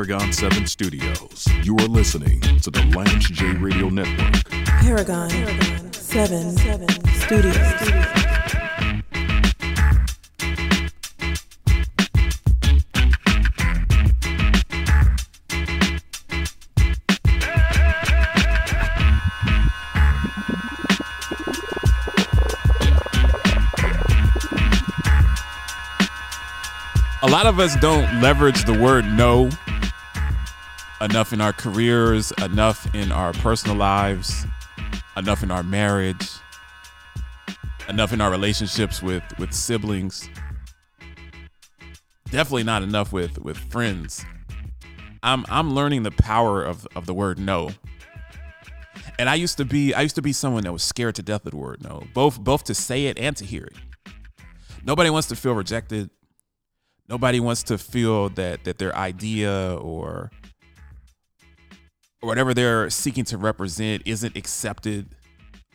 1017 Studios. You are listening to the Lance J Radio Network. Paragon, 7 Studios. A lot of us don't leverage the word no enough in our careers, enough in our personal lives, enough in our marriage, enough in our relationships with with siblings. Definitely not enough with with friends. I'm I'm learning the power of of the word no. And I used to be I used to be someone that was scared to death of the word no, both both to say it and to hear it. Nobody wants to feel rejected. Nobody wants to feel that that their idea or or whatever they're seeking to represent isn't accepted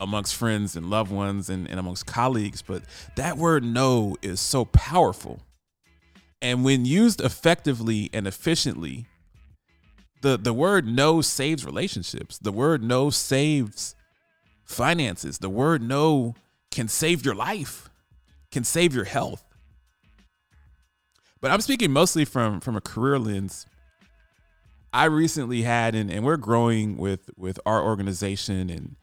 amongst friends and loved ones and, and amongst colleagues. But that word no is so powerful. And when used effectively and efficiently, the, the word no saves relationships. The word no saves finances. The word no can save your life, can save your health. But I'm speaking mostly from from a career lens I recently had, and, and we're growing with with our organization and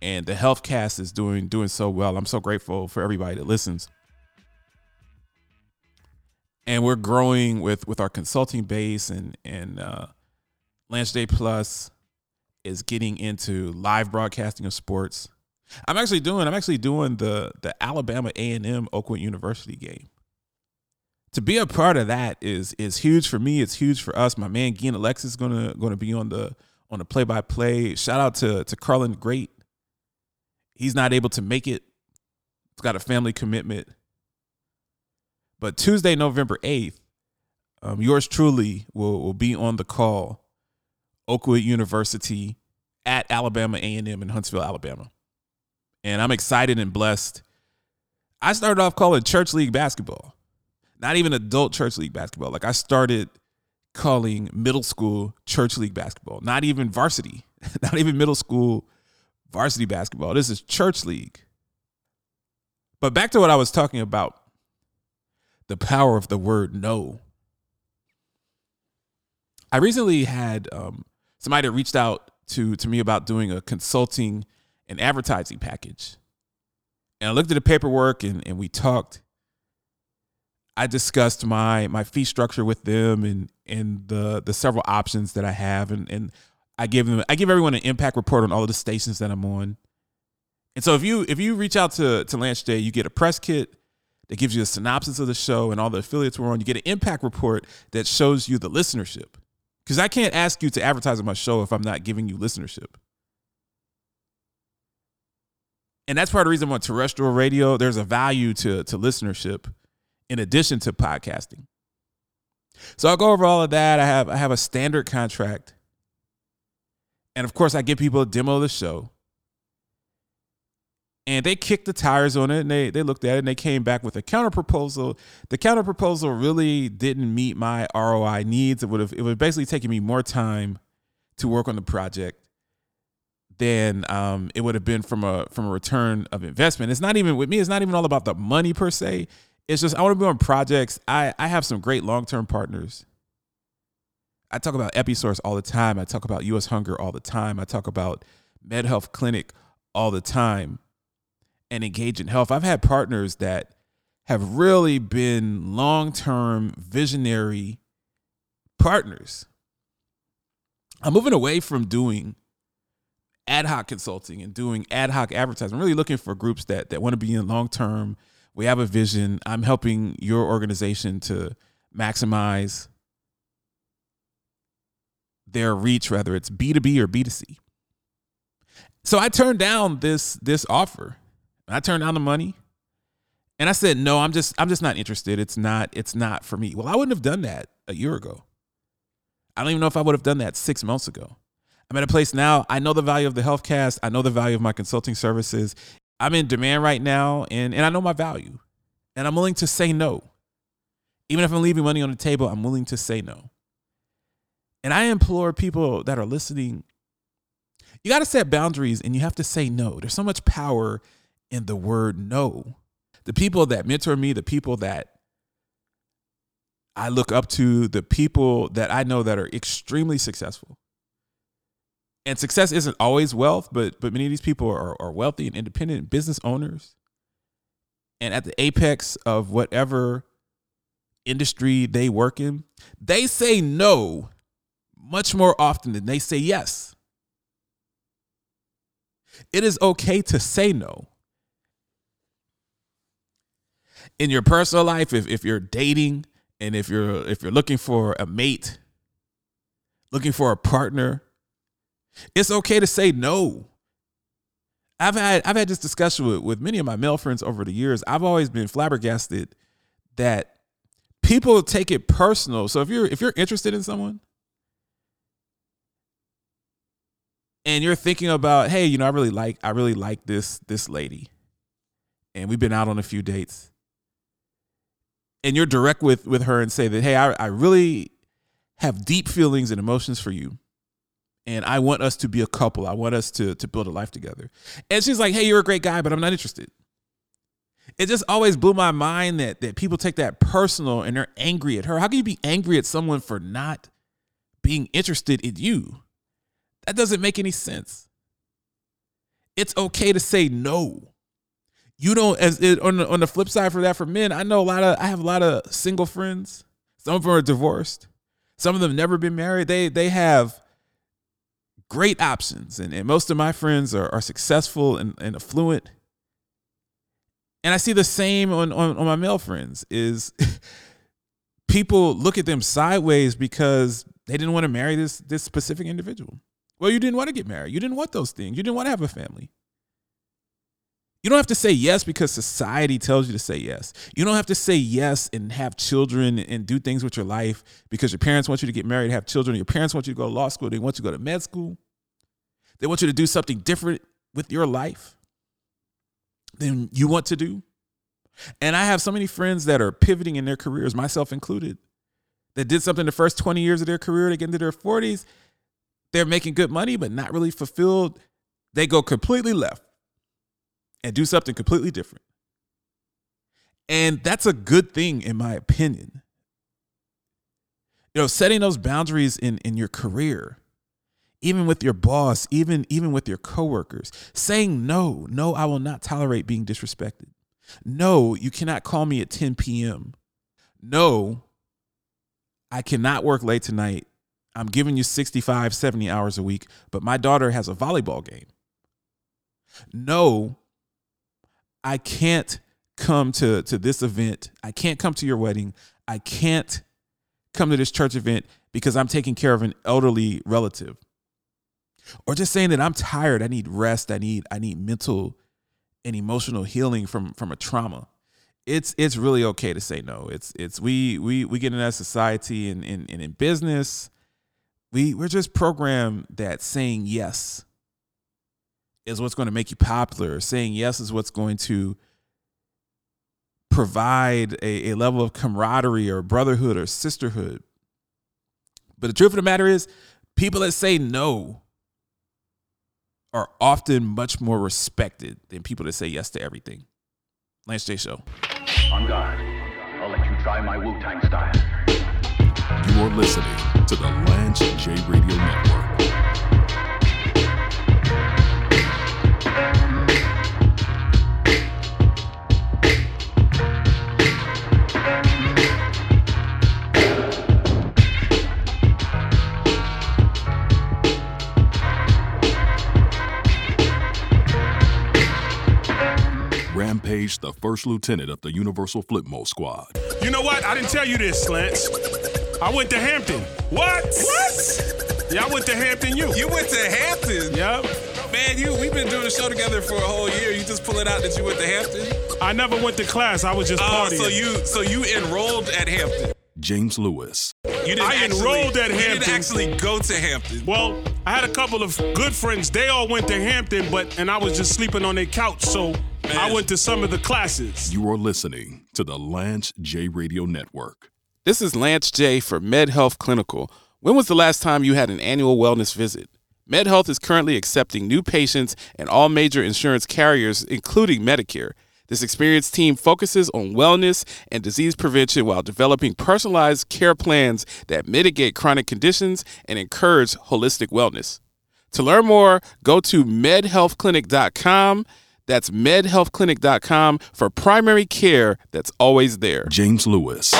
and the healthcast is doing doing so well. I'm so grateful for everybody that listens. And we're growing with with our consulting base and and uh, Lance J Plus is getting into live broadcasting of sports. I'm actually doing I'm actually doing the the Alabama A&M Oakwood University game to be a part of that is is huge for me. It's huge for us. My man Gian Alexis is gonna gonna be on the on the play by play. Shout out to to Carlin Great. He's not able to make it. He's got a family commitment. But Tuesday, November eighth, um, yours truly will will be on the call. Oakwood University at Alabama A and M in Huntsville, Alabama, and I'm excited and blessed. I started off calling church league basketball not even adult church league basketball. Like I started calling middle school church league basketball, not even varsity, not even middle school varsity basketball. This is church league. But back to what I was talking about the power of the word no. I recently had um, somebody reached out to, to me about doing a consulting and advertising package. And I looked at the paperwork and, and we talked. I discussed my my fee structure with them and and the the several options that I have and and I give them I give everyone an impact report on all of the stations that I'm on. And so if you if you reach out to to Lance J, you get a press kit that gives you a synopsis of the show and all the affiliates we're on. You get an impact report that shows you the listenership. Because I can't ask you to advertise on my show if I'm not giving you listenership. And that's part of the reason on terrestrial radio. There's a value to to listenership in addition to podcasting. So I'll go over all of that. I have I have a standard contract. And of course, I give people a demo of the show. And they kicked the tires on it and they, they looked at it and they came back with a counter proposal. The counter proposal really didn't meet my ROI needs. It would have it would basically taken me more time to work on the project than um, it would have been from a from a return of investment. It's not even with me, it's not even all about the money per se it's just I want to be on projects. I I have some great long term partners. I talk about Episource all the time. I talk about U.S. Hunger all the time. I talk about Med Health Clinic all the time, and Engage in Health. I've had partners that have really been long term visionary partners. I'm moving away from doing ad hoc consulting and doing ad hoc advertising. I'm really looking for groups that that want to be in long term we have a vision. I'm helping your organization to maximize their reach, whether it's B2B or B2C. So I turned down this this offer. I turned down the money. And I said, no, I'm just I'm just not interested. It's not, it's not for me. Well, I wouldn't have done that a year ago. I don't even know if I would have done that six months ago. I'm at a place now. I know the value of the healthcast. I know the value of my consulting services. I'm in demand right now and, and I know my value. And I'm willing to say no. Even if I'm leaving money on the table, I'm willing to say no. And I implore people that are listening, you got to set boundaries and you have to say no. There's so much power in the word no. The people that mentor me, the people that I look up to, the people that I know that are extremely successful. And success isn't always wealth, but but many of these people are, are wealthy and independent business owners. And at the apex of whatever industry they work in, they say no much more often than they say yes. It is okay to say no. In your personal life, if, if you're dating and if you're if you're looking for a mate, looking for a partner, it's okay to say no. I've had I've had this discussion with, with many of my male friends over the years. I've always been flabbergasted that people take it personal. So if you're if you're interested in someone and you're thinking about, hey, you know, I really like I really like this this lady. And we've been out on a few dates. And you're direct with with her and say that, hey, I, I really have deep feelings and emotions for you. And I want us to be a couple. I want us to to build a life together. And she's like, hey, you're a great guy, but I'm not interested. It just always blew my mind that that people take that personal and they're angry at her. How can you be angry at someone for not being interested in you? That doesn't make any sense. It's okay to say no. You don't as it, on the on the flip side for that for men, I know a lot of I have a lot of single friends. Some of them are divorced. Some of them never been married. They they have great options. And, and most of my friends are, are successful and, and affluent. And I see the same on, on, on my male friends is people look at them sideways because they didn't want to marry this this specific individual. Well, you didn't want to get married. You didn't want those things. You didn't want to have a family. You don't have to say yes because society tells you to say yes. You don't have to say yes and have children and do things with your life because your parents want you to get married, have children. Your parents want you to go to law school. They want you to go to med school. They want you to do something different with your life than you want to do. And I have so many friends that are pivoting in their careers, myself included, that did something the first 20 years of their career, they get into their 40s, they're making good money, but not really fulfilled. They go completely left and do something completely different. And that's a good thing, in my opinion. You know, setting those boundaries in, in your career, even with your boss, even, even with your coworkers, saying no, no, I will not tolerate being disrespected. No, you cannot call me at 10 p.m. No, I cannot work late tonight. I'm giving you 65, 70 hours a week, but my daughter has a volleyball game. No, I can't come to, to this event. I can't come to your wedding. I can't come to this church event because I'm taking care of an elderly relative. Or just saying that I'm tired, I need rest, I need I need mental and emotional healing from from a trauma. It's it's really okay to say no. It's it's we we we get in that society and, and, and in business, we we're just programmed that saying yes is what's going to make you popular. Saying yes is what's going to provide a, a level of camaraderie or brotherhood or sisterhood. But the truth of the matter is, people that say no are often much more respected than people that say yes to everything. Lance J Show. On guard. I'll let you try my Wu Tang style. You are listening to the Lance J Radio Network. The first lieutenant of the Universal Flipmo Squad. You know what? I didn't tell you this, Lance. I went to Hampton. What? What? Yeah, I went to Hampton U. You went to Hampton? Yep. Man, you we've been doing the show together for a whole year. You just pull it out that you went to Hampton? I never went to class. I was just Oh, partying. so you so you enrolled at Hampton. James Lewis. You didn't I actually, enrolled at Hampton. You didn't actually go to Hampton. well, I had a couple of good friends. They all went to Hampton, but and I was just sleeping on their couch. So I went to some of the classes. You are listening to the Lance J Radio Network. This is Lance J for Med Health Clinical, When was the last time you had an annual wellness visit? MedHealth is currently accepting new patients and all major insurance carriers, including Medicare. This experienced team focuses on wellness and disease prevention while developing personalized care plans that mitigate chronic conditions and encourage holistic wellness. To learn more, go to medhealthclinic.com. That's medhealthclinic.com for primary care that's always there. James Lewis.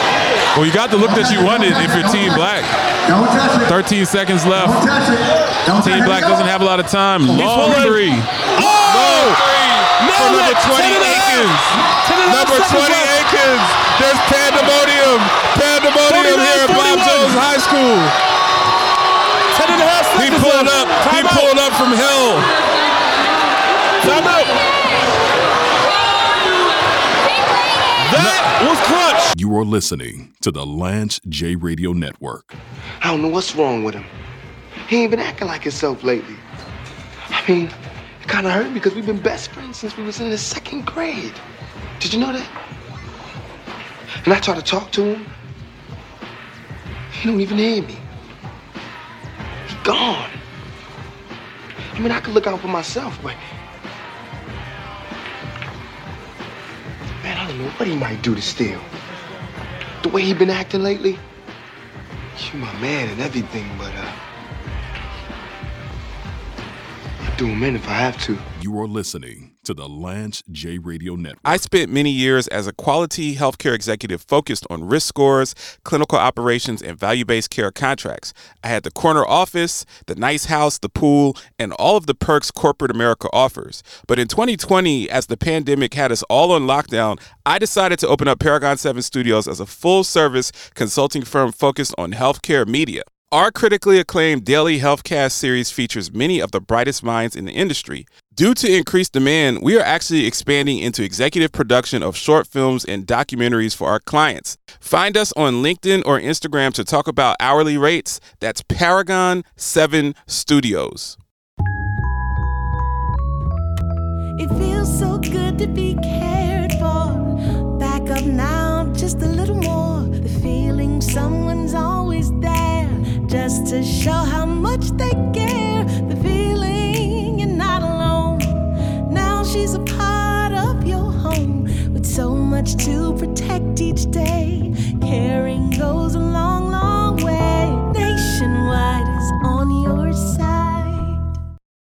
Well, you got the look that you wanted if you're Team Black. Don't touch it. 13 seconds Don't left. touch it. Don't Team touch Black it. doesn't have a lot of time. Long pulling. three. Oh! For number 20 Akins. Number 20 Akins. There's pandemonium. Pandemonium here at Bob Jones High School. Ten and a half He seconds pulled left. up. He Time out. pulled up from hell. Time out. That was clutch. You are listening to the Lance J Radio Network. I don't know what's wrong with him. He ain't been acting like himself lately. I mean, it kind of hurt because we've been best friends since we was in the second grade. Did you know that? And I try to talk to him. He don't even hear me. He gone. I mean, I could look out for myself, but man, I don't know what he might do to steal. The way he been acting lately. You my man and everything, but uh, do him in if I have to. You are listening to the Lance J Radio Network. I spent many years as a quality healthcare executive focused on risk scores, clinical operations, and value based care contracts. I had the corner office, the nice house, the pool, and all of the perks corporate America offers. But in 2020, as the pandemic had us all on lockdown, I decided to open up Paragon 7 Studios as a full service consulting firm focused on healthcare media. Our critically acclaimed daily healthcast series features many of the brightest minds in the industry. Due to increased demand, we are actually expanding into executive production of short films and documentaries for our clients. Find us on LinkedIn or Instagram to talk about hourly rates. That's Paragon 7 Studios. It feels so good to be cared for. Back up now, just a little more. The feeling just to show how much they care. The feeling you're not alone. Now she's a part of your home, with so much to protect each day. Caring